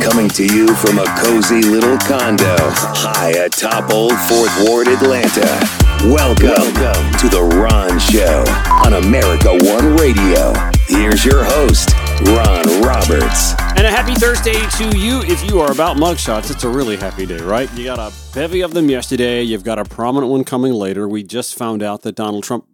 Coming to you from a cozy little condo high atop Old Fourth Ward, Atlanta. Welcome, Welcome to The Ron Show on America One Radio. Here's your host, Ron Roberts. And a happy Thursday to you if you are about mugshots. It's a really happy day, right? You got a bevy of them yesterday. You've got a prominent one coming later. We just found out that Donald Trump,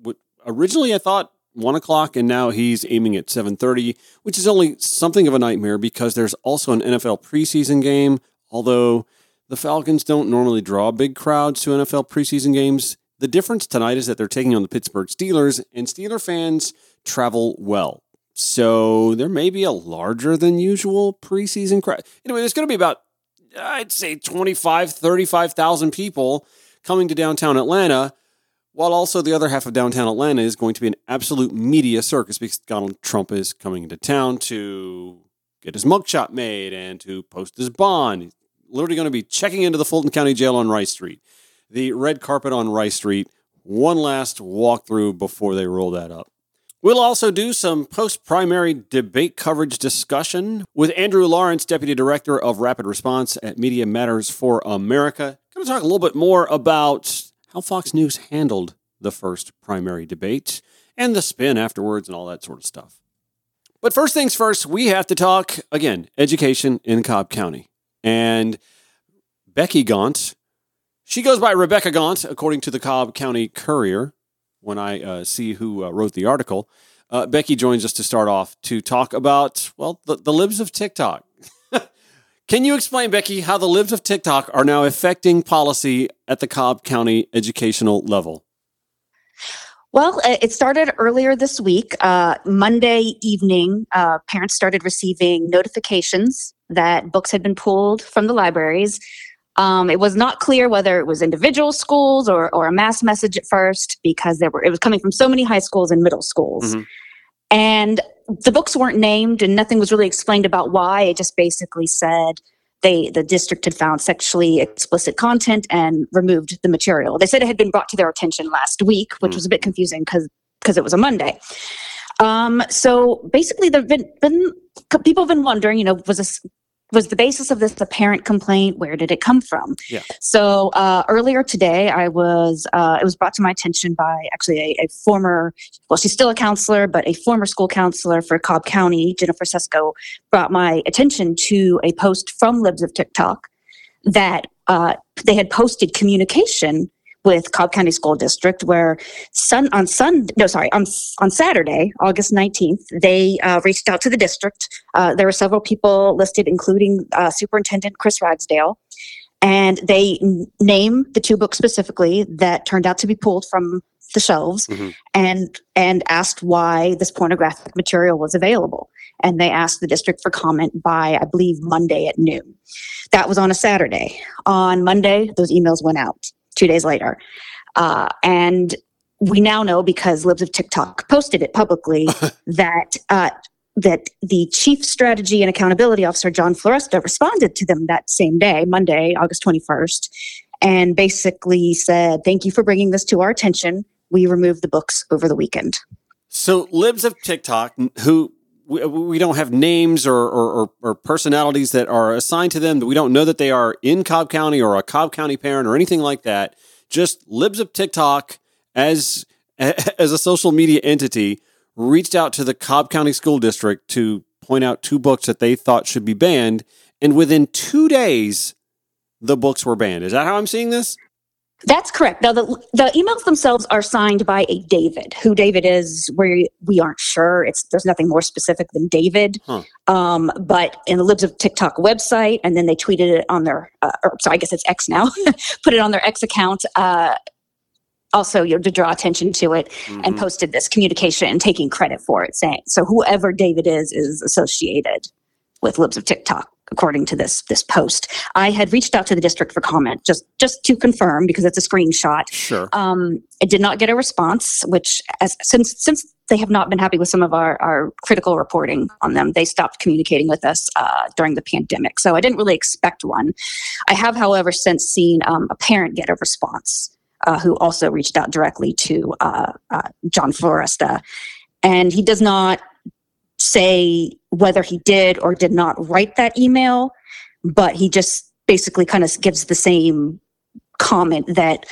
originally I thought one o'clock, and now he's aiming at seven thirty, which is only something of a nightmare because there's also an NFL preseason game. Although the Falcons don't normally draw big crowds to NFL preseason games, the difference tonight is that they're taking on the Pittsburgh Steelers, and Steeler fans travel well. So there may be a larger than usual preseason crowd. Anyway, there's going to be about, I'd say, 25, 35,000 people coming to downtown Atlanta while also the other half of downtown Atlanta is going to be an absolute media circus because Donald Trump is coming into town to get his mugshot made and to post his bond. He's literally going to be checking into the Fulton County Jail on Rice Street, the red carpet on Rice Street. One last walkthrough before they roll that up. We'll also do some post primary debate coverage discussion with Andrew Lawrence, Deputy Director of Rapid Response at Media Matters for America. Going to talk a little bit more about how Fox News handled the first primary debate and the spin afterwards and all that sort of stuff. But first things first, we have to talk again education in Cobb County. And Becky Gaunt, she goes by Rebecca Gaunt, according to the Cobb County Courier. When I uh, see who uh, wrote the article, uh, Becky joins us to start off to talk about, well, the, the libs of TikTok. Can you explain, Becky, how the libs of TikTok are now affecting policy at the Cobb County educational level? Well, uh, it started earlier this week. Uh, Monday evening, uh, parents started receiving notifications that books had been pulled from the libraries. Um, it was not clear whether it was individual schools or, or a mass message at first because there were it was coming from so many high schools and middle schools. Mm-hmm. And the books weren't named and nothing was really explained about why. It just basically said they the district had found sexually explicit content and removed the material. They said it had been brought to their attention last week, which mm. was a bit confusing because because it was a Monday. Um, so basically, there've been, been people have been wondering, you know, was this was the basis of this apparent complaint? Where did it come from? Yeah. So uh, earlier today, I was uh, it was brought to my attention by actually a, a, former well, she's still a counselor, but a former school counselor for Cobb County, Jennifer Susko, brought my attention to a post from Libs of TikTok that uh, they had posted communication with Cobb County School District, where sun on Sun no sorry on on Saturday, August nineteenth, they uh, reached out to the district. Uh, there were several people listed, including uh, Superintendent Chris Ragsdale, and they n- name the two books specifically that turned out to be pulled from the shelves, mm-hmm. and and asked why this pornographic material was available. And they asked the district for comment by, I believe, Monday at noon. That was on a Saturday. On Monday, those emails went out two days later. Uh, and we now know because Libs of TikTok posted it publicly that uh, that the chief strategy and accountability officer John Floresta responded to them that same day, Monday, August 21st, and basically said, "Thank you for bringing this to our attention. We removed the books over the weekend." So, Libs of TikTok, who we, we don't have names or, or, or, personalities that are assigned to them. We don't know that they are in Cobb County or a Cobb County parent or anything like that. Just libs of TikTok as as a social media entity reached out to the Cobb County School District to point out two books that they thought should be banned, and within two days, the books were banned. Is that how I'm seeing this? That's correct. Now, the, the emails themselves are signed by a David. Who David is, we we aren't sure. It's there's nothing more specific than David. Huh. Um, but in the Libs of TikTok website, and then they tweeted it on their, uh, or sorry, I guess it's X now. put it on their X account. Uh, also, you know, to draw attention to it, mm-hmm. and posted this communication and taking credit for it, saying so whoever David is is associated with Libs of TikTok according to this this post. I had reached out to the district for comment just just to confirm because it's a screenshot. Sure. Um, it did not get a response, which as since since they have not been happy with some of our, our critical reporting on them. They stopped communicating with us uh, during the pandemic. So I didn't really expect one. I have, however, since seen um, a parent get a response uh, who also reached out directly to uh, uh John Floresta. And he does not say whether he did or did not write that email, but he just basically kind of gives the same comment that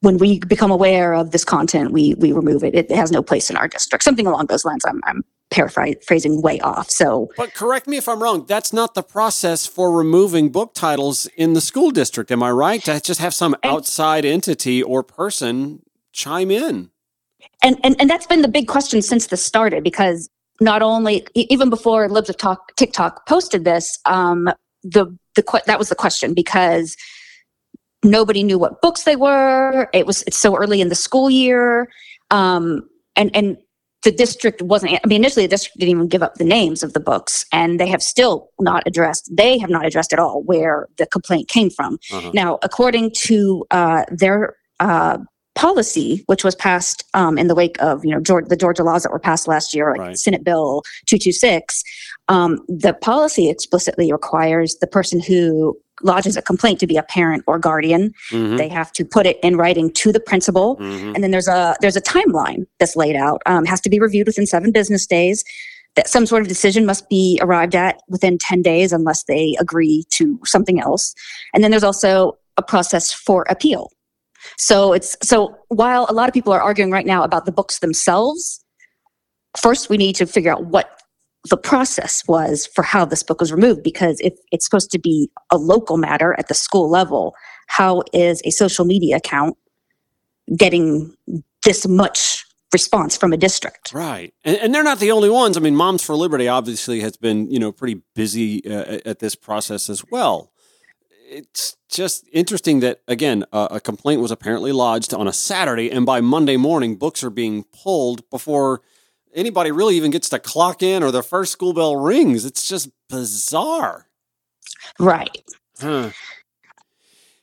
when we become aware of this content, we we remove it. It has no place in our district. Something along those lines. I'm, I'm paraphrasing way off. So, but correct me if I'm wrong. That's not the process for removing book titles in the school district. Am I right? To just have some outside entity or person chime in. And, and and that's been the big question since this started because not only even before Libs of Talk TikTok posted this, um, the the that was the question because nobody knew what books they were. It was it's so early in the school year, um, and and the district wasn't. I mean, initially the district didn't even give up the names of the books, and they have still not addressed. They have not addressed at all where the complaint came from. Uh-huh. Now, according to uh, their uh, policy, which was passed um, in the wake of you know Georgia, the Georgia laws that were passed last year, like right. Senate Bill 226, um, the policy explicitly requires the person who lodges a complaint to be a parent or guardian. Mm-hmm. They have to put it in writing to the principal, mm-hmm. and then there's a there's a timeline that's laid out. Um, has to be reviewed within seven business days. That some sort of decision must be arrived at within 10 days unless they agree to something else. And then there's also a process for appeal. So it's so while a lot of people are arguing right now about the books themselves, first we need to figure out what the process was for how this book was removed because if it's supposed to be a local matter at the school level how is a social media account getting this much response from a district? Right. And, and they're not the only ones. I mean moms for liberty obviously has been you know pretty busy uh, at this process as well it's just interesting that again uh, a complaint was apparently lodged on a saturday and by monday morning books are being pulled before anybody really even gets to clock in or the first school bell rings. It's just bizarre. Right. Huh.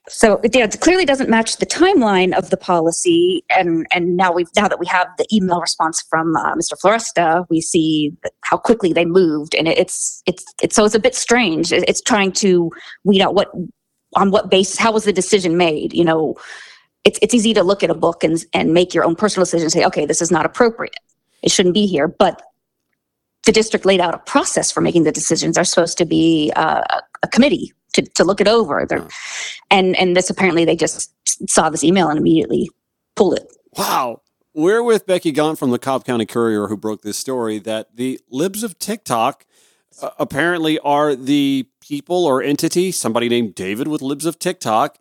So yeah, it clearly doesn't match the timeline of the policy, and and now we've now that we have the email response from uh, Mr. Floresta, we see how quickly they moved, and it's it's it's so it's a bit strange. It's trying to weed out what on what basis how was the decision made. You know, it's it's easy to look at a book and and make your own personal decision, and say, okay, this is not appropriate it shouldn't be here. But the district laid out a process for making the decisions. There's supposed to be uh, a committee to, to look it over. Yeah. And and this apparently they just saw this email and immediately pulled it. Wow. We're with Becky Gaunt from the Cobb County Courier who broke this story that the libs of TikTok uh, apparently are the people or entity, somebody named David with libs of TikTok,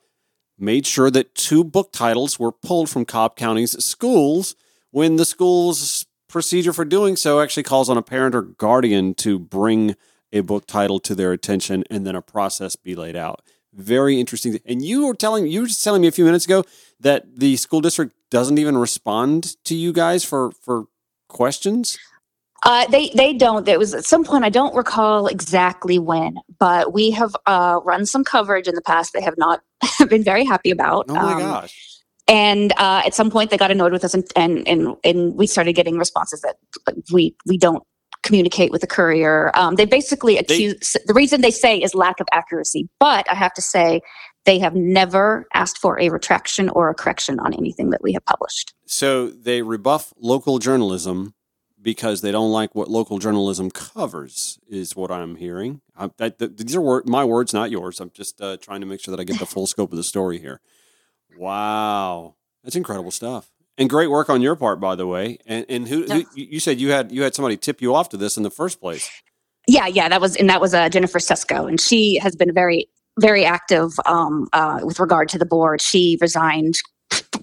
made sure that two book titles were pulled from Cobb County's schools when the schools procedure for doing so actually calls on a parent or guardian to bring a book title to their attention and then a process be laid out. Very interesting. And you were telling you were just telling me a few minutes ago that the school district doesn't even respond to you guys for for questions. Uh, they they don't. There was at some point I don't recall exactly when, but we have uh, run some coverage in the past. They have not been very happy about. Oh my um, gosh! And uh, at some point, they got annoyed with us, and, and and and we started getting responses that we we don't communicate with the courier. Um, they basically accuse they, the reason they say is lack of accuracy. But I have to say, they have never asked for a retraction or a correction on anything that we have published. So they rebuff local journalism because they don't like what local journalism covers, is what I'm hearing. I, that, that, these are my words, not yours. I'm just uh, trying to make sure that I get the full scope of the story here. Wow, that's incredible stuff, and great work on your part, by the way. And and who, who you said you had you had somebody tip you off to this in the first place? Yeah, yeah, that was and that was uh, Jennifer Susko, and she has been very very active um, uh, with regard to the board. She resigned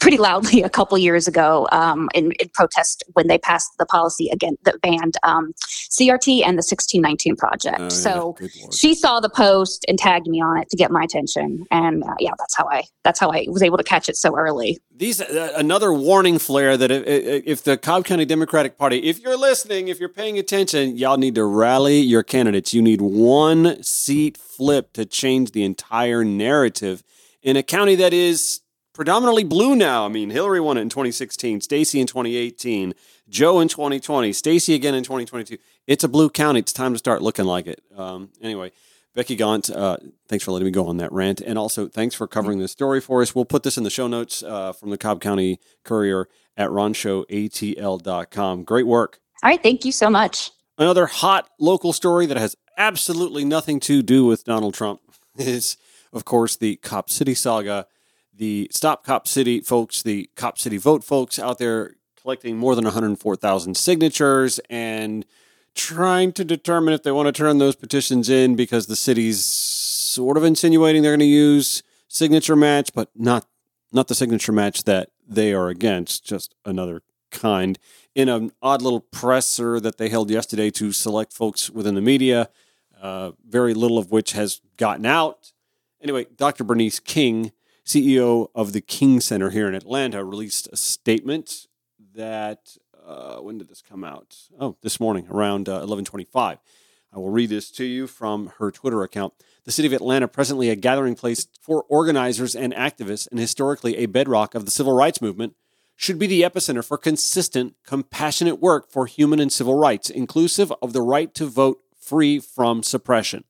pretty loudly a couple years ago um, in, in, protest when they passed the policy again that banned um, CRT and the 1619 project. Oh, yeah. So she saw the post and tagged me on it to get my attention, and uh, yeah, that's how I that's how I was able to catch it so early. These uh, another warning flare that if, if the Cobb County Democratic Party, if you're listening, if you're paying attention, y'all need to rally your candidates. You need one seat flip to change the entire narrative in a county that is predominantly blue now. I mean, Hillary won it in 2016, Stacey in 2018, Joe in 2020, Stacey again in 2022. It's a blue county. It's time to start looking like it. Um, anyway, Becky Gaunt, uh, thanks for letting me go on that rant. And also, thanks for covering this story for us. We'll put this in the show notes uh, from the Cobb County Courier at ronshowatl.com. Great work. All right. Thank you so much. Another hot local story that has absolutely nothing to do with Donald Trump is, of course, the Cop City saga. The Stop Cop City folks, the Cop City Vote folks out there collecting more than 104,000 signatures and trying to determine if they want to turn those petitions in because the city's sort of insinuating they're going to use signature match, but not not the signature match that they are against, just another kind. In an odd little presser that they held yesterday to select folks within the media, uh, very little of which has gotten out. Anyway, Dr. Bernice King, CEO of the King Center here in Atlanta, released a statement that uh, when did this come out? Oh, this morning around uh, 11:25. I will read this to you from her Twitter account. The city of Atlanta, presently a gathering place for organizers and activists and historically a bedrock of the civil rights movement, should be the epicenter for consistent, compassionate work for human and civil rights, inclusive of the right to vote free from suppression.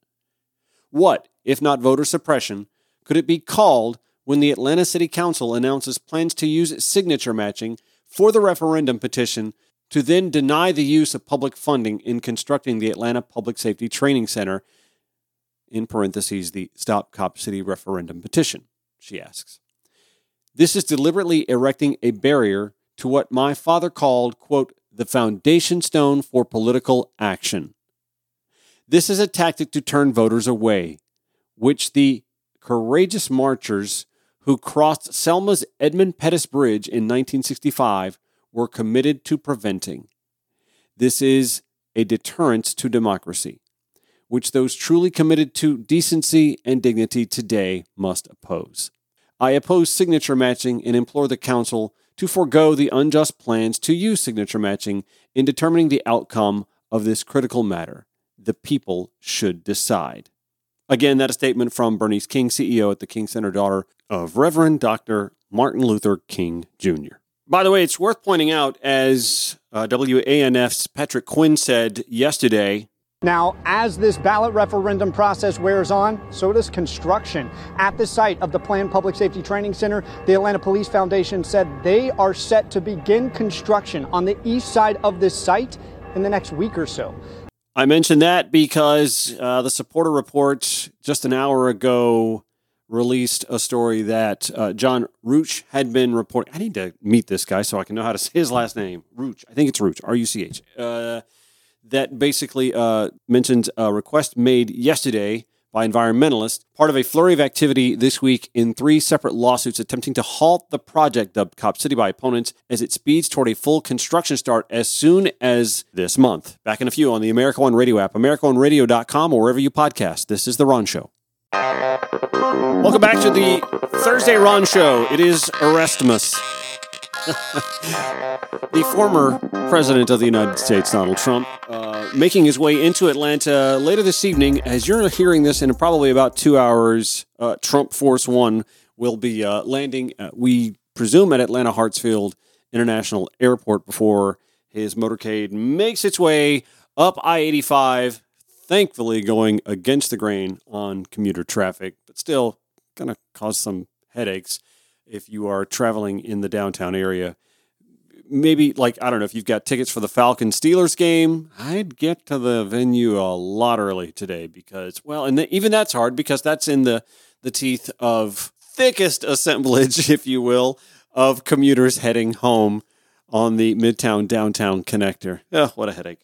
What, if not voter suppression, could it be called when the Atlanta City Council announces plans to use signature matching for the referendum petition to then deny the use of public funding in constructing the Atlanta Public Safety Training Center, in parentheses, the Stop Cop City referendum petition, she asks. This is deliberately erecting a barrier to what my father called, quote, the foundation stone for political action. This is a tactic to turn voters away, which the courageous marchers who crossed Selma's Edmund Pettus Bridge in 1965 were committed to preventing. This is a deterrence to democracy, which those truly committed to decency and dignity today must oppose. I oppose signature matching and implore the Council to forego the unjust plans to use signature matching in determining the outcome of this critical matter. The people should decide. Again, that a statement from Bernice King, CEO at the King Center, daughter of Reverend Dr. Martin Luther King Jr. By the way, it's worth pointing out, as uh, WANF's Patrick Quinn said yesterday, now, as this ballot referendum process wears on, so does construction. At the site of the planned Public Safety Training Center, the Atlanta Police Foundation said they are set to begin construction on the east side of this site in the next week or so. I mentioned that because uh, the Saporta Report just an hour ago released a story that uh, John Ruch had been reporting. I need to meet this guy so I can know how to say his last name. Ruch. I think it's Ruch. R U C H. Uh, that basically uh, mentions a request made yesterday by environmentalists, part of a flurry of activity this week in three separate lawsuits attempting to halt the project dubbed Cop City by opponents as it speeds toward a full construction start as soon as this month. Back in a few on the America One Radio app, AmericaOneRadio.com, or wherever you podcast. This is The Ron Show. Welcome back to the Thursday Ron Show. It is Arrestmas. The former president of the United States, Donald Trump, uh, making his way into Atlanta later this evening. As you're hearing this in probably about two hours, uh, Trump Force One will be uh, landing, we presume, at Atlanta Hartsfield International Airport before his motorcade makes its way up I 85, thankfully going against the grain on commuter traffic, but still going to cause some headaches if you are traveling in the downtown area. Maybe like I don't know if you've got tickets for the Falcon Steelers game. I'd get to the venue a lot early today because well, and even that's hard because that's in the the teeth of thickest assemblage, if you will, of commuters heading home on the Midtown downtown connector. Oh, what a headache.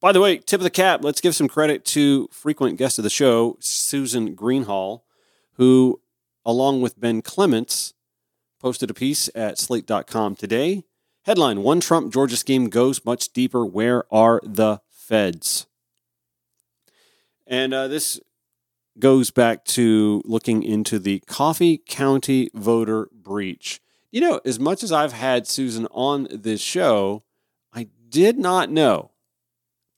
By the way, tip of the cap, let's give some credit to frequent guest of the show, Susan Greenhalgh, who along with Ben Clements, posted a piece at slate.com today. Headline One Trump Georgia scheme goes much deeper. Where are the feds? And uh, this goes back to looking into the Coffee County voter breach. You know, as much as I've had Susan on this show, I did not know,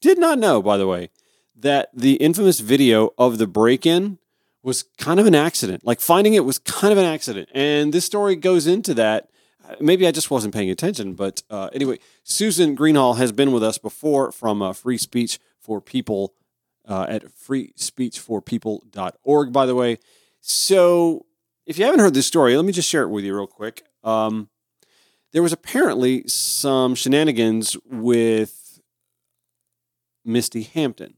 did not know, by the way, that the infamous video of the break in was kind of an accident. Like finding it was kind of an accident. And this story goes into that. Maybe I just wasn't paying attention. But uh, anyway, Susan Greenhalgh has been with us before from uh, Free Speech for People uh, at freespeechforpeople.org, by the way. So if you haven't heard this story, let me just share it with you real quick. Um, there was apparently some shenanigans with Misty Hampton.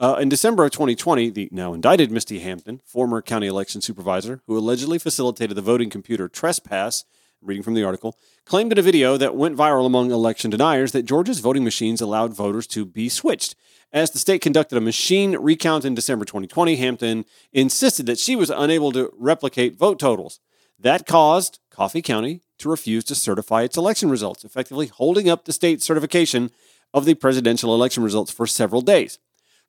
Uh, in December of 2020, the now indicted Misty Hampton, former county election supervisor who allegedly facilitated the voting computer trespass, reading from the article, claimed in a video that went viral among election deniers that Georgia's voting machines allowed voters to be switched. As the state conducted a machine recount in December 2020, Hampton insisted that she was unable to replicate vote totals. That caused Coffee County to refuse to certify its election results, effectively holding up the state certification of the presidential election results for several days.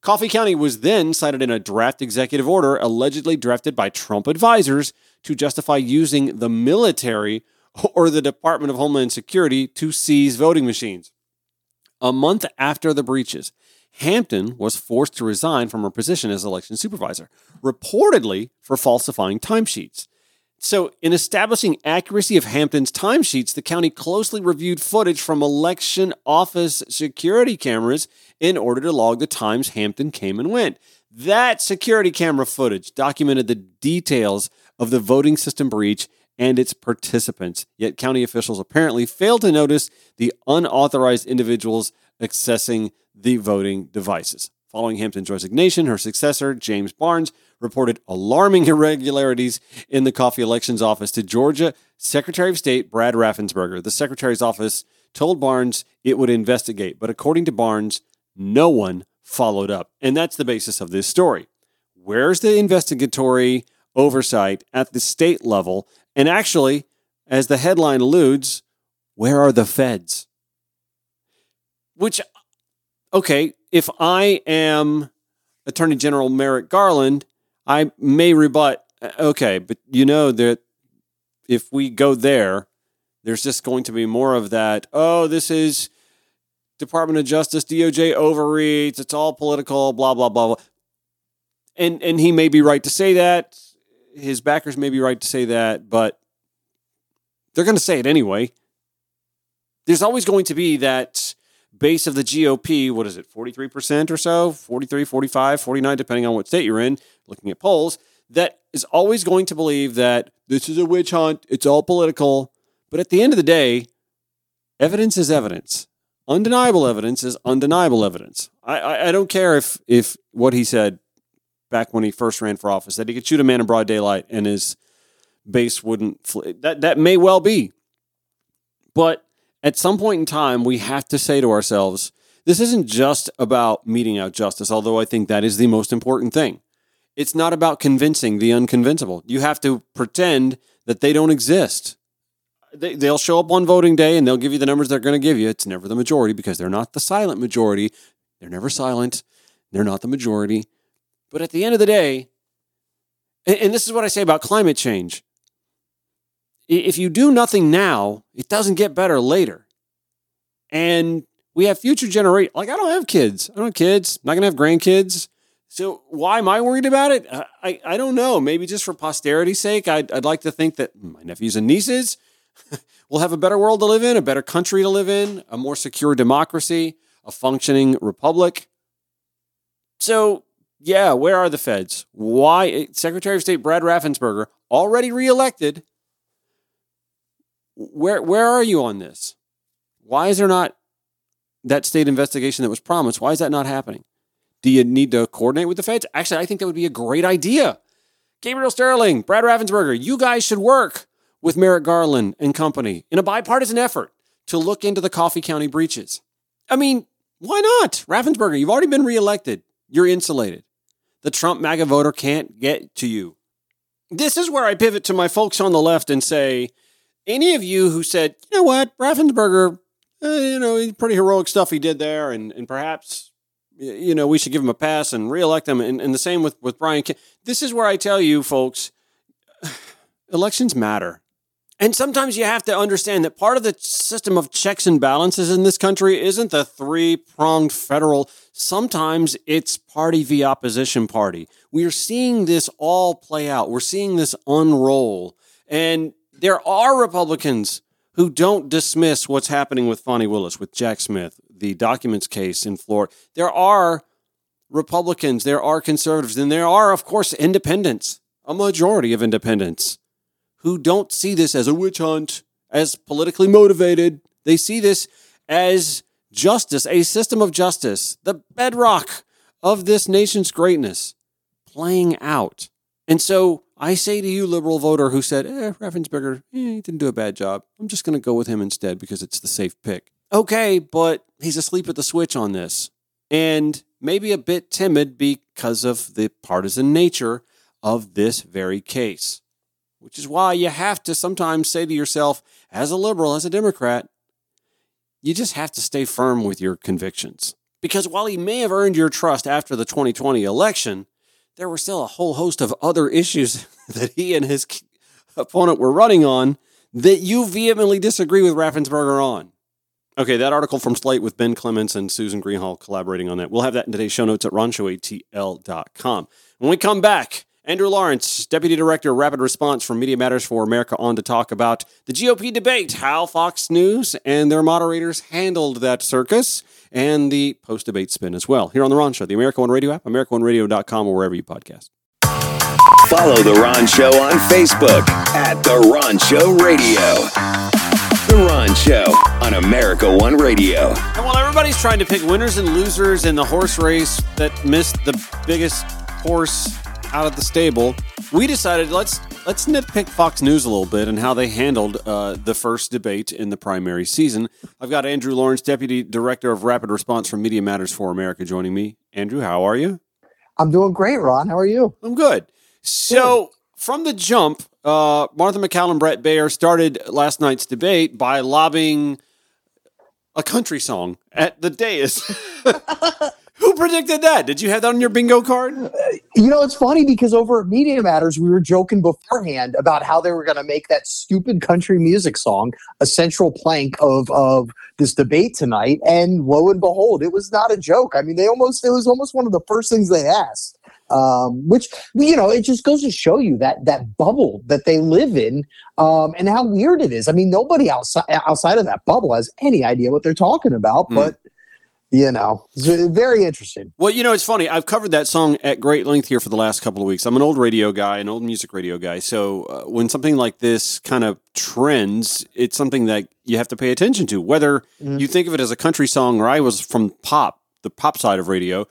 Coffee County was then cited in a draft executive order allegedly drafted by Trump advisors to justify using the military or the Department of Homeland Security to seize voting machines. A month after the breaches, Hampton was forced to resign from her position as election supervisor, reportedly for falsifying timesheets. So, in establishing accuracy of Hampton's timesheets, the county closely reviewed footage from election office security cameras in order to log the times Hampton came and went. That security camera footage documented the details of the voting system breach and its participants. Yet, county officials apparently failed to notice the unauthorized individuals accessing the voting devices. Following Hampton's resignation, her successor, James Barnes, reported alarming irregularities in the coffee elections office to Georgia Secretary of State Brad Raffensperger. The Secretary's office told Barnes it would investigate, but according to Barnes, no one followed up. And that's the basis of this story. Where's the investigatory oversight at the state level? And actually, as the headline alludes, where are the feds? Which, okay, if I am Attorney General Merrick Garland, I may rebut, uh, okay, but you know that if we go there, there's just going to be more of that. Oh, this is Department of Justice, DOJ overreach. It's all political, blah, blah, blah, blah. And, and he may be right to say that. His backers may be right to say that, but they're going to say it anyway. There's always going to be that base of the GOP, what is it, 43% or so, 43, 45, 49, depending on what state you're in, looking at polls, that is always going to believe that this is a witch hunt, it's all political. But at the end of the day, evidence is evidence. Undeniable evidence is undeniable evidence. I, I, I don't care if, if what he said back when he first ran for office, that he could shoot a man in broad daylight and his base wouldn't, fl- that, that may well be. But at some point in time, we have to say to ourselves, this isn't just about meting out justice, although I think that is the most important thing. It's not about convincing the unconvincible. You have to pretend that they don't exist. They, they'll show up on voting day and they'll give you the numbers they're going to give you. It's never the majority because they're not the silent majority. They're never silent. They're not the majority. But at the end of the day, and, and this is what I say about climate change if you do nothing now, it doesn't get better later. And we have future generation. Like, I don't have kids. I don't have kids. I'm not to have grandkids. So why am I worried about it? I, I don't know. Maybe just for posterity's sake, I'd, I'd like to think that my nephews and nieces will have a better world to live in, a better country to live in, a more secure democracy, a functioning republic. So, yeah, where are the feds? Why? Eh, Secretary of State Brad Raffensperger, already reelected, where where are you on this? Why is there not that state investigation that was promised? Why is that not happening? Do you need to coordinate with the feds? Actually, I think that would be a great idea. Gabriel Sterling, Brad Raffensperger, you guys should work with Merrick Garland and company in a bipartisan effort to look into the Coffee County breaches. I mean, why not? Raffensperger, you've already been reelected. You're insulated. The Trump MAGA voter can't get to you. This is where I pivot to my folks on the left and say, any of you who said, you know what, Raffensperger, uh, you know, he's pretty heroic stuff he did there, and, and perhaps, you know, we should give him a pass and reelect him, and, and the same with, with Brian. This is where I tell you, folks, elections matter. And sometimes you have to understand that part of the system of checks and balances in this country isn't the three pronged federal. Sometimes it's party v opposition party. We are seeing this all play out. We're seeing this unroll. And there are Republicans who don't dismiss what's happening with Fani Willis, with Jack Smith, the documents case in Florida. There are Republicans, there are conservatives, and there are, of course, independents, a majority of independents who don't see this as a witch hunt, as politically motivated. They see this as justice, a system of justice, the bedrock of this nation's greatness, playing out. And so I say to you, liberal voter who said, eh, Raffensperger, eh, he didn't do a bad job. I'm just going to go with him instead because it's the safe pick. Okay, but he's asleep at the switch on this. And maybe a bit timid because of the partisan nature of this very case, which is why you have to sometimes say to yourself, as a liberal, as a Democrat, you just have to stay firm with your convictions. Because while he may have earned your trust after the 2020 election, there were still a whole host of other issues that he and his opponent were running on that you vehemently disagree with Raffensperger on. Okay, that article from Slate with Ben Clements and Susan Greenhalgh collaborating on that. We'll have that in today's show notes at ronshowatl.com. When we come back, Andrew Lawrence, Deputy Director, of Rapid Response from Media Matters for America, on to talk about the GOP debate, how Fox News and their moderators handled that circus, and the post debate spin as well. Here on The Ron Show, the America One Radio app, AmericaOneRadio.com, or wherever you podcast. Follow The Ron Show on Facebook at The Ron Show Radio. The Ron Show on America One Radio. And while everybody's trying to pick winners and losers in the horse race that missed the biggest horse out of the stable, we decided let's let's nitpick Fox News a little bit and how they handled uh, the first debate in the primary season. I've got Andrew Lawrence, Deputy Director of Rapid Response from Media Matters for America, joining me. Andrew, how are you? I'm doing great, Ron. How are you? I'm good. So good. from the jump, uh, Martha MacCallum, Bret Baier started last night's debate by lobbing a country song at the dais. Who predicted that? Did you have that on your bingo card? You know, it's funny because over at Media Matters, we were joking beforehand about how they were going to make that stupid country music song a central plank of of this debate tonight. And lo and behold, it was not a joke. I mean, they almost it was almost one of the first things they asked. Um, which you know, it just goes to show you that that bubble that they live in, um, and how weird it is. I mean, nobody outside outside of that bubble has any idea what they're talking about, mm. but you know, very interesting. Well, you know, it's funny. I've covered that song at great length here for the last couple of weeks. I'm an old radio guy, an old music radio guy. So uh, when something like this kind of trends, it's something that you have to pay attention to. Whether mm-hmm. you think of it as a country song or I was from pop, the pop side of radio,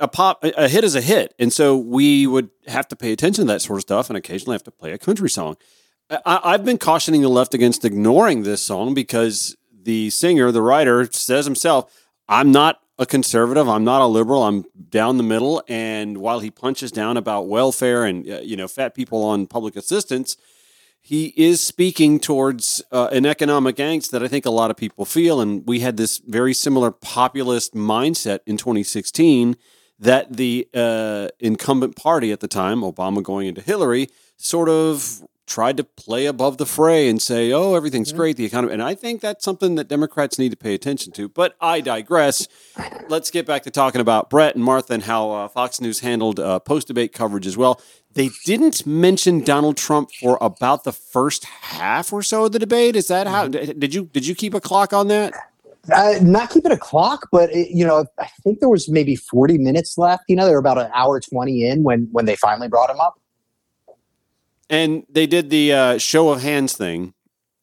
a pop a hit is a hit, and so we would have to pay attention to that sort of stuff, and occasionally have to play a country song. I, I've been cautioning the left against ignoring this song because the singer, the writer, says himself I'm not a conservative. I'm not a liberal. I'm down the middle. And while he punches down about welfare and uh, you know fat people on public assistance, he is speaking towards uh, an economic angst that I think a lot of people feel. And we had this very similar populist mindset in 2016 that the uh, incumbent party at the time, Obama going into Hillary, sort of tried to play above the fray and say, "Oh, everything's great, the economy." And I think that's something that Democrats need to pay attention to. But I digress. Let's get back to talking about Bret and Martha and how uh, Fox News handled uh, post-debate coverage as well. They didn't mention Donald Trump for about the first half or so of the debate. Is that how? Mm-hmm. Did you did you keep a clock on that? Uh, not keeping a clock, but it, you know, I think there was maybe forty minutes left. You know, they were about an hour twenty in when when they finally brought him up. And they did the uh, show of hands thing.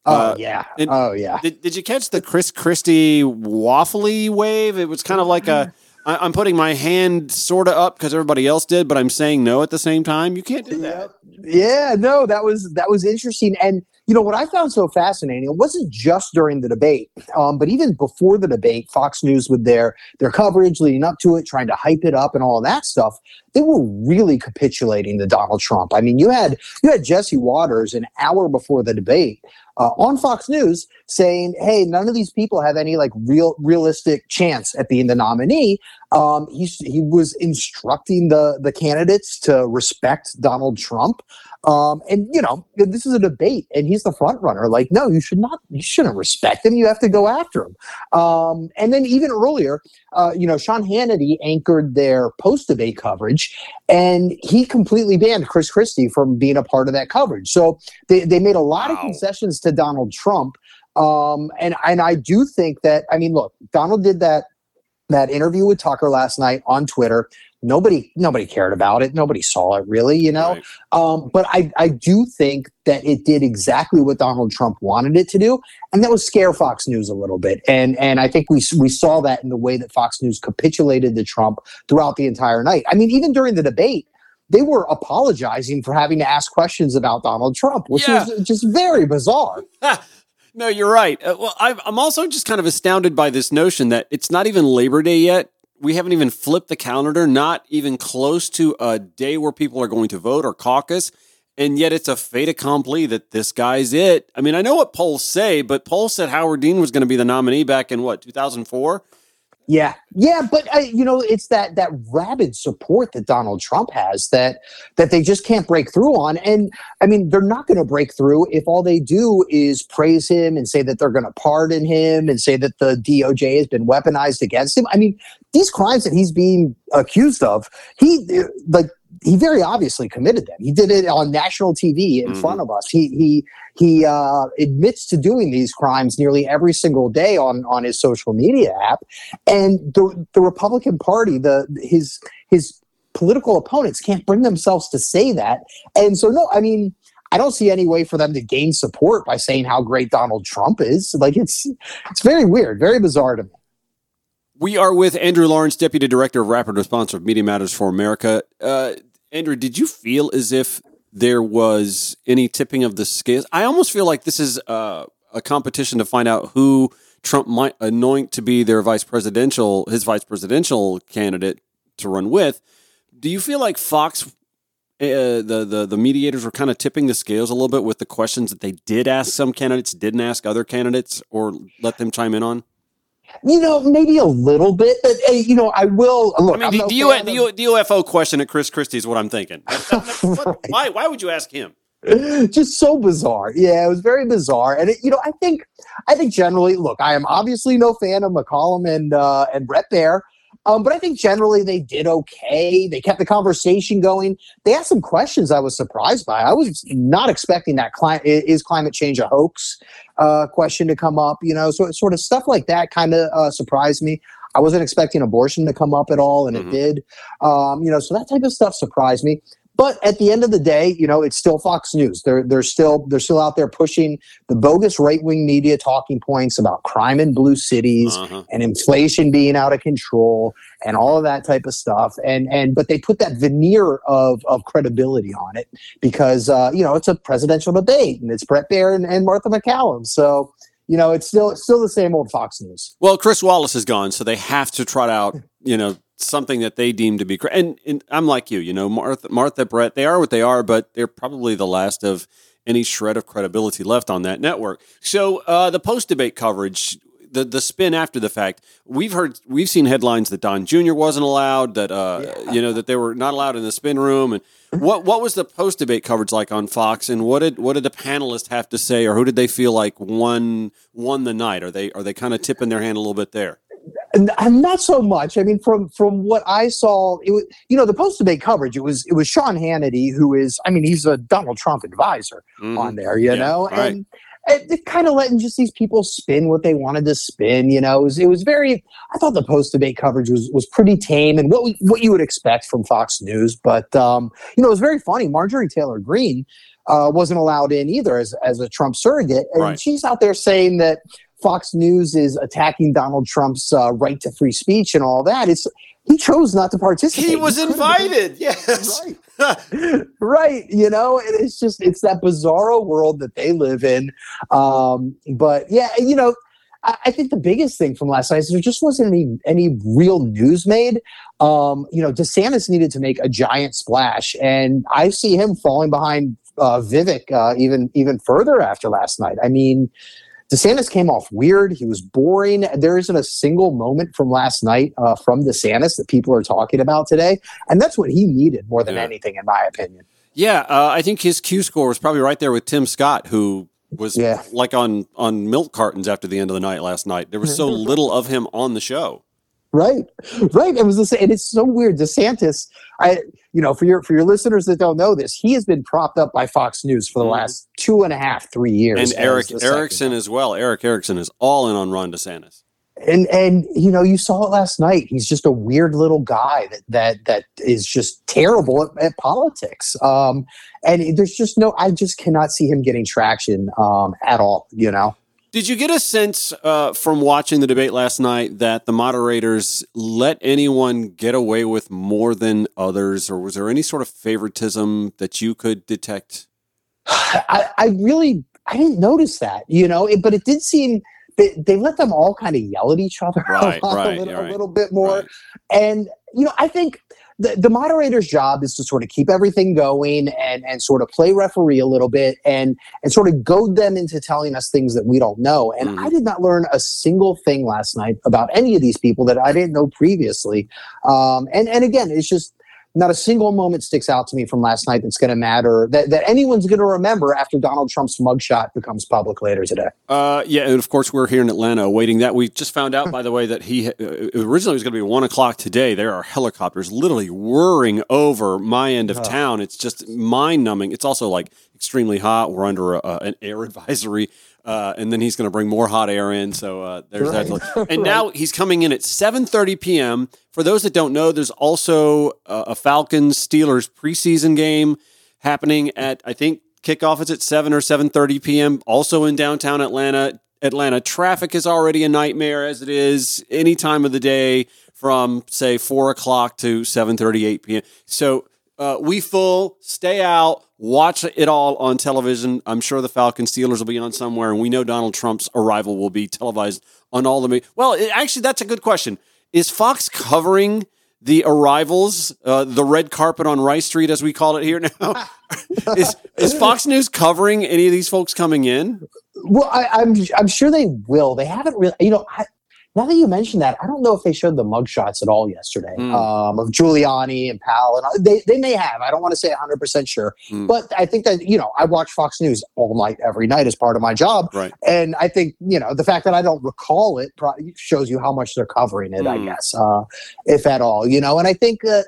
Oh uh, yeah. oh yeah. Did, did you catch the Chris Christie waffly wave? It was kind of like a I, I'm putting my hand sort of up because everybody else did, but I'm saying no at the same time. You can't do that. Yeah, no, that was that was interesting. And you know what I found so fascinating? It wasn't just during the debate, um, but even before the debate, Fox News with their their coverage leading up to it, trying to hype it up and all that stuff, they were really capitulating to Donald Trump. I mean, you had you had Jesse Watters an hour before the debate uh, on Fox News saying, "Hey, none of these people have any like real realistic chance at being the nominee." Um, he he was instructing the the candidates to respect Donald Trump. Um, and you know, this is a debate, and he's the front runner. Like, no, you should not. You shouldn't respect him. You have to go after him. Um, and then even earlier, uh, you know, Sean Hannity anchored their post debate coverage, and he completely banned Chris Christie from being a part of that coverage. So they they made a lot wow. of concessions to Donald Trump. Um, and and I do think that I mean, look, Donald did that that interview with Tucker last night on Twitter nobody nobody cared about it nobody saw it really you know right. um, but I, I do think that it did exactly what donald trump wanted it to do and that was scare fox news a little bit and and i think we we saw that in the way that fox news capitulated to trump throughout the entire night i mean even during the debate they were apologizing for having to ask questions about donald trump which yeah. was just very bizarre No, you're right. Uh, well, I'm also just kind of astounded by this notion that it's not even Labor Day yet, we haven't even flipped the calendar, not even close to a day where people are going to vote or caucus. And yet it's a fait accompli that this guy's it. I mean, I know what polls say, but polls said Howard Dean was going to be the nominee back in what, 2004? Yeah, yeah, but uh, you know, it's that that rabid support that Donald Trump has that that they just can't break through on. And I mean, they're not going to break through if all they do is praise him and say that they're going to pardon him and say that the DOJ has been weaponized against him. I mean, these crimes that he's being accused of, he like he very obviously committed them. He did it on national TV in mm-hmm. front of us. He he he uh, admits to doing these crimes nearly every single day on on his social media app, and the the Republican Party, the his his political opponents can't bring themselves to say that. And so, no, I mean. I don't see any way for them to gain support by saying how great Donald Trump is. Like it's it's very weird, very bizarre to me. We are with Andrew Lawrence, Deputy Director of Rapid Response of Media Matters for America. Uh, Andrew, did you feel as if there was any tipping of the scales. I almost feel like this is uh, a competition to find out who Trump might anoint to be their vice presidential, his vice presidential candidate to run with. Do you feel like Fox, uh, the, the the mediators, were kind of tipping the scales a little bit with the questions that they did ask some candidates, didn't ask other candidates, or let them chime in on? You know, maybe a little bit, but hey, you know, I will look. I mean, the, the, the, UFO question at Chris Christie is what I'm thinking. right. Why? Why would you ask him? Just so bizarre. Yeah, it was very bizarre, and it, you know, I think, I think generally, look, I am obviously no fan of MacCallum and uh, and Bret Baier. Um, but I think generally they did okay. They kept the conversation going. They asked some questions I was surprised by. I was not expecting that cli- is climate change a hoax uh, question to come up. You know, so sort of stuff like that kind of uh, surprised me. I wasn't expecting abortion to come up at all, and mm-hmm. it did. Um, you know, so that type of stuff surprised me. But at the end of the day, you know, it's still Fox News. They're they're still they're still out there pushing the bogus right wing media talking points about crime in blue cities uh-huh. and inflation being out of control and all of that type of stuff. And and but they put that veneer of of credibility on it because uh, you know it's a presidential debate and it's Bret Baier and, and Martha MacCallum. So you know, it's still still the same old Fox News. Well, Chris Wallace is gone, so they have to trot out, you know, something that they deem to be. And, and I'm like you, you know, Martha, Martha, Bret, they are what they are, but they're probably the last of any shred of credibility left on that network. So uh, the post debate coverage the the spin after the fact. We've heard we've seen headlines that Don Jr. wasn't allowed, that uh, yeah. you know that they were not allowed in the spin room, and what what was the post debate coverage like on Fox, and what did what did the panelists have to say, or who did they feel like won won the night? Are they are they kind of tipping their hand a little bit there? And not so much. I mean, from from what I saw, it was you know the post debate coverage. It was it was Sean Hannity, who is I mean he's a Donald Trump advisor mm-hmm. on there, you yeah, know, right. and it, kind of letting just these people spin what they wanted to spin. You know, it was, it was very. I thought the post debate coverage was was pretty tame and what we, what you would expect from Fox News. But um, you know, it was very funny. Marjorie Taylor Greene uh, wasn't allowed in either as as a Trump surrogate, and right. she's out there saying that Fox News is attacking Donald Trump's uh, right to free speech and all that. It's he chose not to participate. He was invited. yes. Right. right. You know, and it's just it's that bizarro world that they live in. Um, but yeah, you know, I, I, think the biggest thing from last night is there just wasn't any any real news made. Um, you know, DeSantis needed to make a giant splash, and I see him falling behind uh, Vivek uh, even even further after last night. I mean, DeSantis came off weird. He was boring. There isn't a single moment from last night uh, from DeSantis that people are talking about today. And that's what he needed more than yeah. anything, in my opinion. Yeah, uh, I think his Q score was probably right there with Tim Scott, who was yeah. like on on milk cartons after the end of the night last night. There was so little of him on the show. Right, right. It was the same, and it's so weird. DeSantis, I, you know, for your for your listeners that don't know this, he has been propped up by Fox News for the mm-hmm. last two and a half, three years. And Erick Erickson as well. Erick Erickson is all in on Ron DeSantis. and and you know you saw it last night he's just a weird little guy that that that is just terrible at, at politics um and there's just no i just cannot see him getting traction um at all you know did you get a sense uh, from watching the debate last night that the moderators let anyone get away with more than others, or was there any sort of favoritism that you could detect? I, I really I didn't notice that, you know, it, but it did seem they, they let them all kind of yell at each other right, a, right, little, right, a little bit more. And, you know, I think the, the moderator's job is to sort of keep everything going and, and sort of play referee a little bit and, and sort of goad them into telling us things that we don't know. And Mhm. I did not learn a single thing last night about any of these people that I didn't know previously. Um, and, and again, it's just not a single moment sticks out to me from last night that's going to matter that, that anyone's going to remember after Donald Trump's mugshot becomes public later today. Uh, yeah, and of course we're here in Atlanta awaiting that. We just found out, by the way, that he uh, originally was going to be one o'clock today. There are helicopters literally whirring over my end of town. It's just mind numbing. It's also like extremely hot. We're under a, a- an air advisory, uh, and then he's going to bring more hot air in. So uh, there's that. Right. And now he's coming in at 7:30 p.m. For those that don't know, there's also uh, a Falcons Steelers preseason game happening at I think kickoff is at 7 or 7:30 p.m. also in downtown Atlanta. Atlanta traffic is already a nightmare as it is any time of the day from say 4 o'clock to 7:38 p.m. So uh, we full stay out watch it all on television i'm sure the falcons steelers will be on somewhere and we know donald trump's arrival will be televised on all the me- well it, actually that's a good question is fox covering the arrivals uh, the red carpet on rice street as we call it here now is, is fox news covering any of these folks coming in Well, I, I'm I'm sure they will. They haven't really, you know. I, now that you mention that, I don't know if they showed the mugshots at all yesterday Mm. um, of Giuliani and Powell, and they they may have. I don't want to say 100 percent sure, Mm. but I think that you know I watch Fox News all night, every night as part of my job, right and I think you know the fact that I don't recall it probably shows you how much they're covering it. I Mm. guess, uh, if at all, you know. And I think that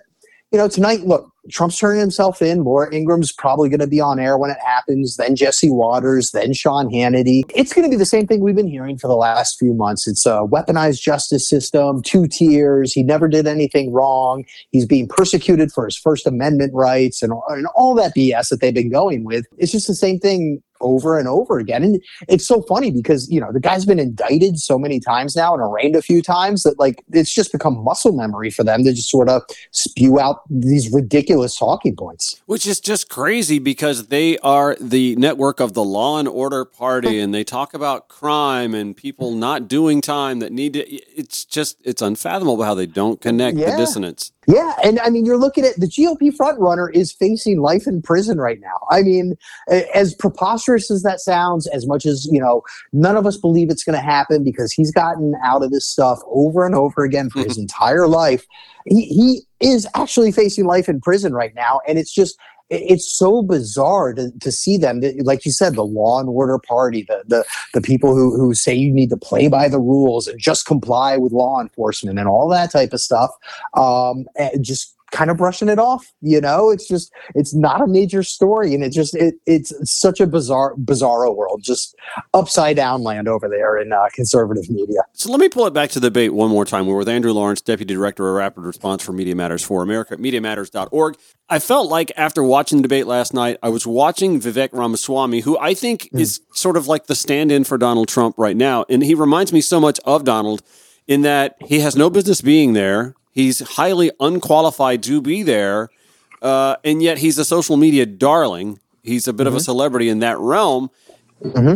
you know tonight, look, Trump's turning himself in. Laura Ingraham's probably going to be on air when it happens. Then Jesse Watters, then Sean Hannity. It's going to be the same thing we've been hearing for the last few months. It's a weaponized justice system, two tiers. He never did anything wrong. He's being persecuted for his First Amendment rights and, and all that BS that they've been going with. It's just the same thing over and over again. And it's so funny because, you know, the guy's been indicted so many times now and arraigned a few times that, like, it's just become muscle memory for them to just sort of spew out these ridiculous talking points. Which is just crazy because they are the network of the law and order party and they talk about crime and people not doing time that need to. It's just, it's unfathomable how they don't connect the dissonance. Yeah, and I mean, you're looking at the GOP frontrunner is facing life in prison right now. I mean, as preposterous as that sounds, as much as you know, none of us believe it's going to happen because he's gotten out of this stuff over and over again for his entire life. He he is actually facing life in prison right now, and it's just it's so bizarre to, to see them like you said the law and order party the the, the people who, who say you need to play by the rules and just comply with law enforcement and all that type of stuff um, and just kind of brushing it off. You know, it's just it's not a major story, and it just it, it's such a bizarre bizarro world, just upside down land over there in uh, conservative media. So let me pull it back to the debate one more time. We're with Andrew Lawrence, Deputy Director of Rapid Response for Media Matters for America at MediaMatters.org. I felt like after watching the debate last night, I was watching Vivek Ramaswamy, who I think is sort of like the stand in for Donald Trump right now. And he reminds me so much of Donald in that he has no business being there. He's highly unqualified to be there. Uh, and yet he's a social media darling. He's a bit of a celebrity in that realm.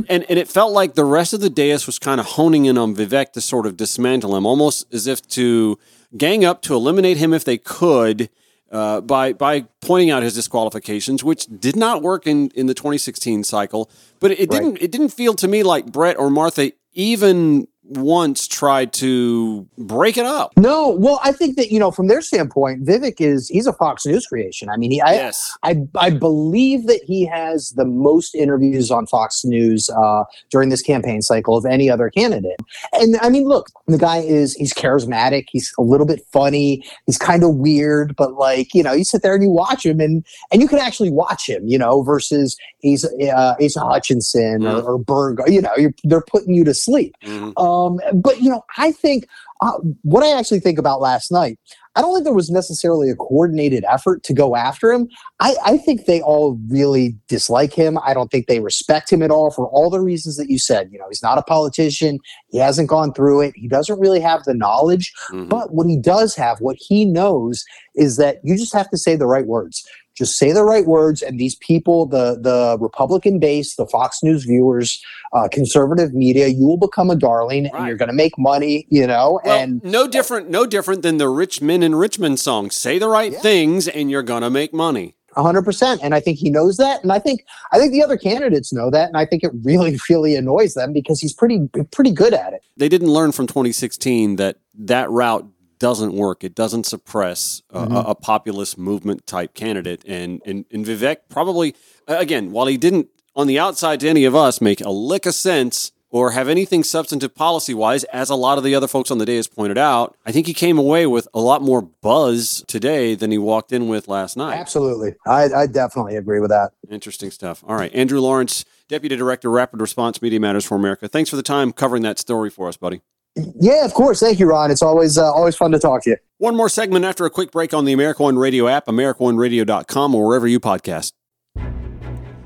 And, and it felt like the rest of the dais was kind of honing in on Vivek to sort of dismantle him, almost as if to gang up to eliminate him if they could uh, by by pointing out his disqualifications, which did not work in, in the 2016 cycle. But it didn't it didn't feel to me like Bret or Martha even once tried to break it up. No, well, I think that you know, from their standpoint, Vivek is he's a Fox News creation. I mean, he, I, Yes. I, I believe that he has the most interviews on Fox News uh, during this campaign cycle of any other candidate. And I mean, look, the guy is he's charismatic. He's a little bit funny. He's kind of weird, but like you know, you sit there and you watch him, and and you can actually watch him. You know, versus Asa, uh, Asa Hutchinson or, or Burgum. You know, you're, they're putting you to sleep. Mhm. Um, Um, but you know, I think uh, what I actually think about last night. I don't think there was necessarily a coordinated effort to go after him. I, I think they all really dislike him. I don't think they respect him at all for all the reasons that you said. You know, he's not a politician. He hasn't gone through it. He doesn't really have the knowledge. Mhm. But what he does have, what he knows, is that you just have to say the right words. Just say the right words, and these people, the the Republican base, the Fox News viewers, uh, conservative media, you will become a darling, and you're going to make money. You know, Well, and no different, no different than the rich men in Richmond song. Say the right Yeah. things, and you're gonna make money. hundred percent. And I think he knows that, and I think I think the other candidates know that, and I think it really, really annoys them because he's pretty pretty good at it. They didn't learn from 2016 that that route doesn't work. It doesn't suppress a, Mm-hmm. a, a populist movement type candidate. And, and and Vivek probably again, while he didn't on the outside to any of us make a lick of sense or have anything substantive policy wise, as a lot of the other folks on the day has pointed out, I think he came away with a lot more buzz today than he walked in with last night. Absolutely, I, I definitely agree with that. Interesting stuff. All right. Andrew Lawrence, Deputy Director, Rapid Response Media Matters for America. Thanks for the time covering that story for us, buddy. Yeah, of course. Thank you, Ron. It's always uh, always fun to talk to you. One more segment after a quick break on the America One Radio app, AmericaOneRadio.com, or wherever you podcast.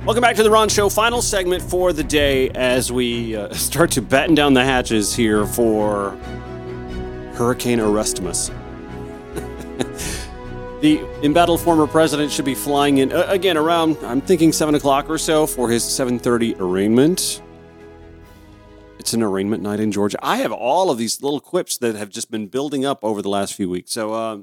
Welcome back to the Ron Show. Final segment for the day as we uh, start to batten down the hatches here for Hurricane Aristimus. the embattled former president should be flying in uh, again around I'm thinking seven o'clock or so for his 7:30 arraignment. It's an arraignment night in Georgia. I have all of these little quips that have just been building up over the last few weeks. So uh,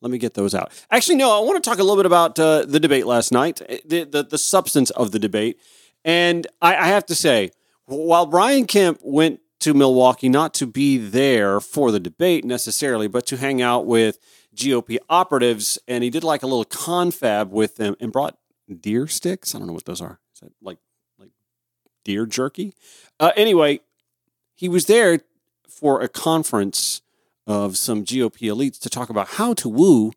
let me get those out. Actually, no, I want to talk a little bit about uh, the debate last night, eh, the, the, the substance of the debate. And I, I have to say, while Brian Kemp went to Milwaukee not to be there for the debate necessarily, but to hang out with GOP operatives, and he did like a little confab with them and brought deer sticks. I don't know what those are. Is that like like deer jerky? Uh, anyway, he was there for a conference of some GOP elites to talk about how to woo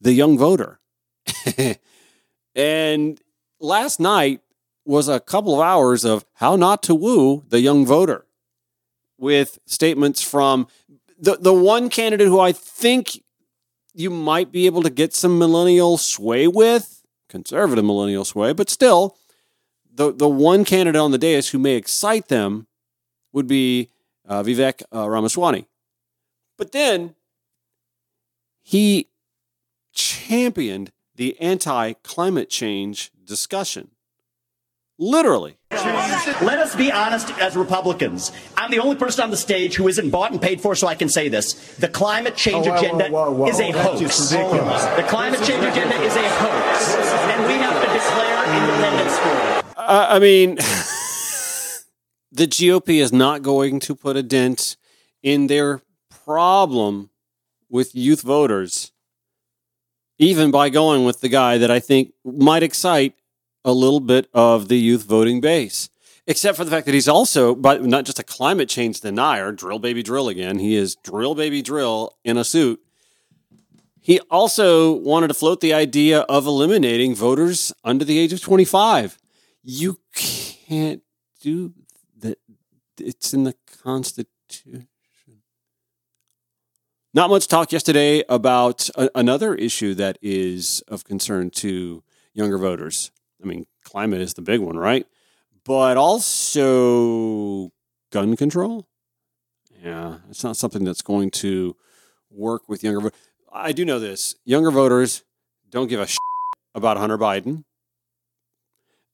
the young voter. and last night was a couple of hours of how not to woo the young voter with statements from the, the one candidate who I think you might be able to get some millennial sway with, conservative millennial sway, but still, the, the one candidate on the dais who may excite them would be uh, Vivek uh, Ramaswamy. But then he championed the anti climate change discussion. Literally. Let us be honest as Republicans. I'm the only person on the stage who isn't bought and paid for, so I can say this. The climate change Oh, whoa, whoa, agenda whoa, whoa. is a hoax. just ridiculous. The climate change agenda is a hoax. And we have to declare independence for it. Uh, I mean, the GOP is not going to put a dent in their problem with youth voters, even by going with the guy that I think might excite a little bit of the youth voting base. Except for the fact that he's also, but not just a climate change denier, drill baby drill again. He is drill baby drill in a suit. He also wanted to float the idea of eliminating voters under the age of 25. You can't do. It's in the Constitution. Not much talk yesterday about a- another issue that is of concern to younger voters. I mean, climate is the big one, right? But also gun control. Yeah, it's not something that's going to work with younger voters. I do know this: younger voters don't give a shit about Hunter Biden.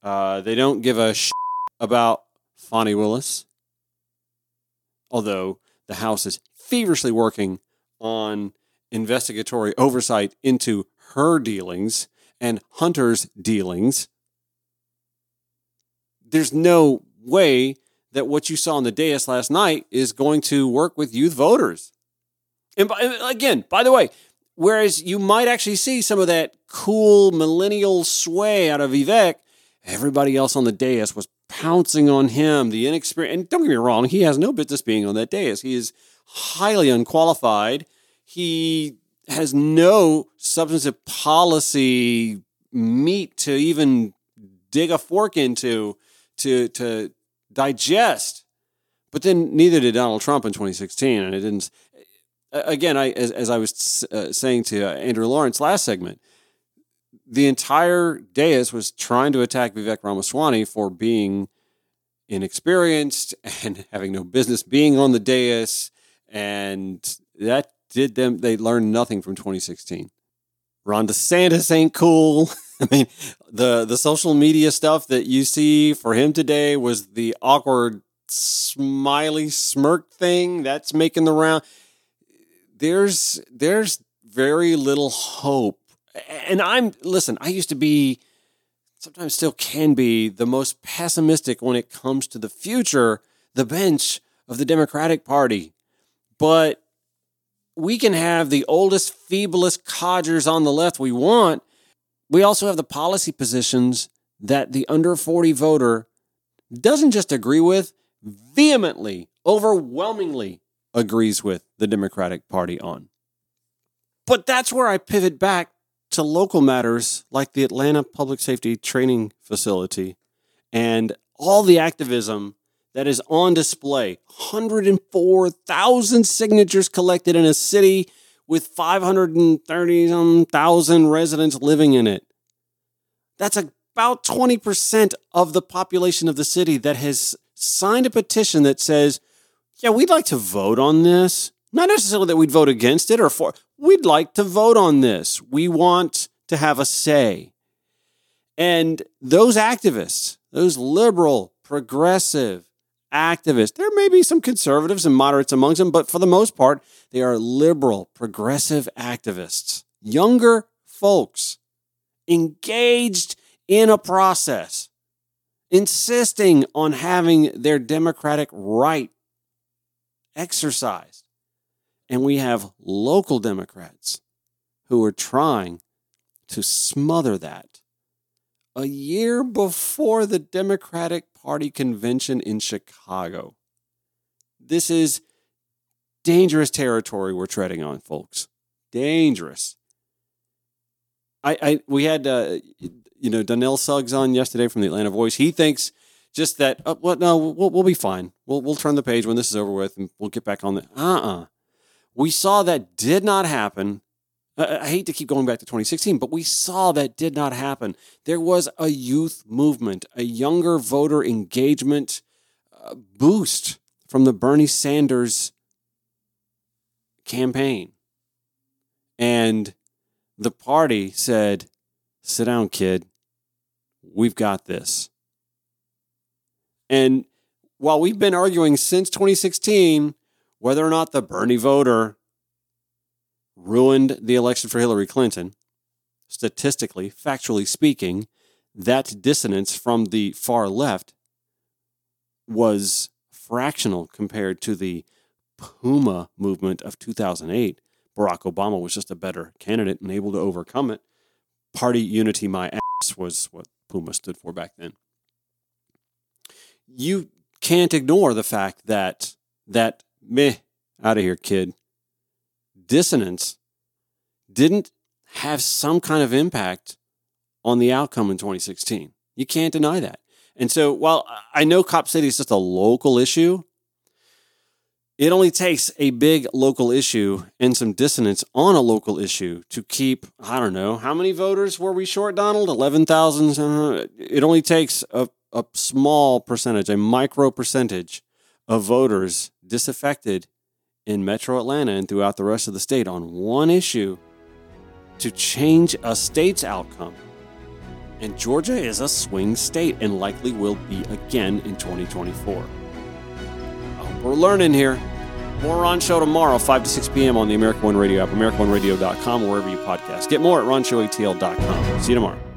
Uh, they don't give a shit about Fani Willis, although the House is feverishly working on investigatory oversight into her dealings and Hunter's dealings. There's no way that what you saw on the dais last night is going to work with youth voters. And by, again, by the way, whereas you might actually see some of that cool millennial sway out of Vivek, everybody else on the dais was pouncing on him. The inexperienced, and don't get me wrong, he has no business being on that dais. He is highly unqualified. He has no substantive policy meat to even dig a fork into to to digest. But then neither did Donald Trump in 2016, and it didn't. Again, I as, as I was uh, saying to uh, Andrew Lawrence last segment, the entire dais was trying to attack Vivek Ramaswamy for being inexperienced and having no business being on the dais, and that did them. They learned nothing from 2016. Ron DeSantis ain't cool. I mean, the the social media stuff that you see for him today was the awkward smiley smirk thing that's making the round. There's there's very little hope. And I'm listen, I used to be sometimes still can be the most pessimistic when it comes to the future, the bench of the Democratic Party. But we can have the oldest, feeblest codgers on the left we want. We also have the policy positions that the under 40 voter doesn't just agree with, vehemently, overwhelmingly agrees with the Democratic Party on. But that's where I pivot back to local matters like the Atlanta Public Safety Training Facility and all the activism that is on display 104,000 signatures collected in a city with 530,000 residents living in it. That's about 20% of the population of the city that has signed a petition that says, yeah, we'd like to vote on this. Not necessarily that we'd vote against it or for, we'd like to vote on this. We want to have a say. And those activists, those liberal, progressive, activists. There may be some conservatives and moderates amongst them, but for the most part, they are liberal, progressive activists, younger folks engaged in a process, insisting on having their democratic right exercised. And we have local Democrats who are trying to smother that a year before the Democratic Party convention in Chicago. This is dangerous territory we're treading on, folks. Dangerous. I, I we had uh, you know Donnell Suggs on yesterday from the Atlanta Voice. He thinks just that. Uh, well, no, we'll, we'll be fine. We'll we'll turn the page when this is over with, and we'll get back on the. Uh uh-uh. uh We saw that did not happen I hate to keep going back to 2016, but we saw that did not happen. There was a youth movement, a younger voter engagement uh, boost from the Bernie Sanders campaign. And the party said, Sit down, kid. We've got this. And while we've been arguing since 2016 whether or not the Bernie voter ruined the election for Hillary Clinton. Statistically, factually speaking, that dissonance from the far left was fractional compared to the Puma movement of 2008. Barack Obama was just a better candidate and able to overcome it. Party unity, my ass, was what Puma stood for back then. You can't ignore the fact that that meh, out of here, kid, dissonance didn't have some kind of impact on the outcome in 2016. You can't deny that. And so while I know Cop City is just a local issue, it only takes a big local issue and some dissonance on a local issue to keep, I don't know, how many voters were we short, Donald? 11,000? Uh, it only takes a, a small percentage, a micro percentage of voters disaffected in metro Atlanta and throughout the rest of the state on one issue to change a state's outcome. And Georgia is a swing state and likely will be again in 2024. I hope we're learning here. More Ron Show tomorrow, 5 to 6 p.m. on the American One Radio app, AmericanOneRadio.com, or wherever you podcast. Get more at RonShowATL.com. See you tomorrow.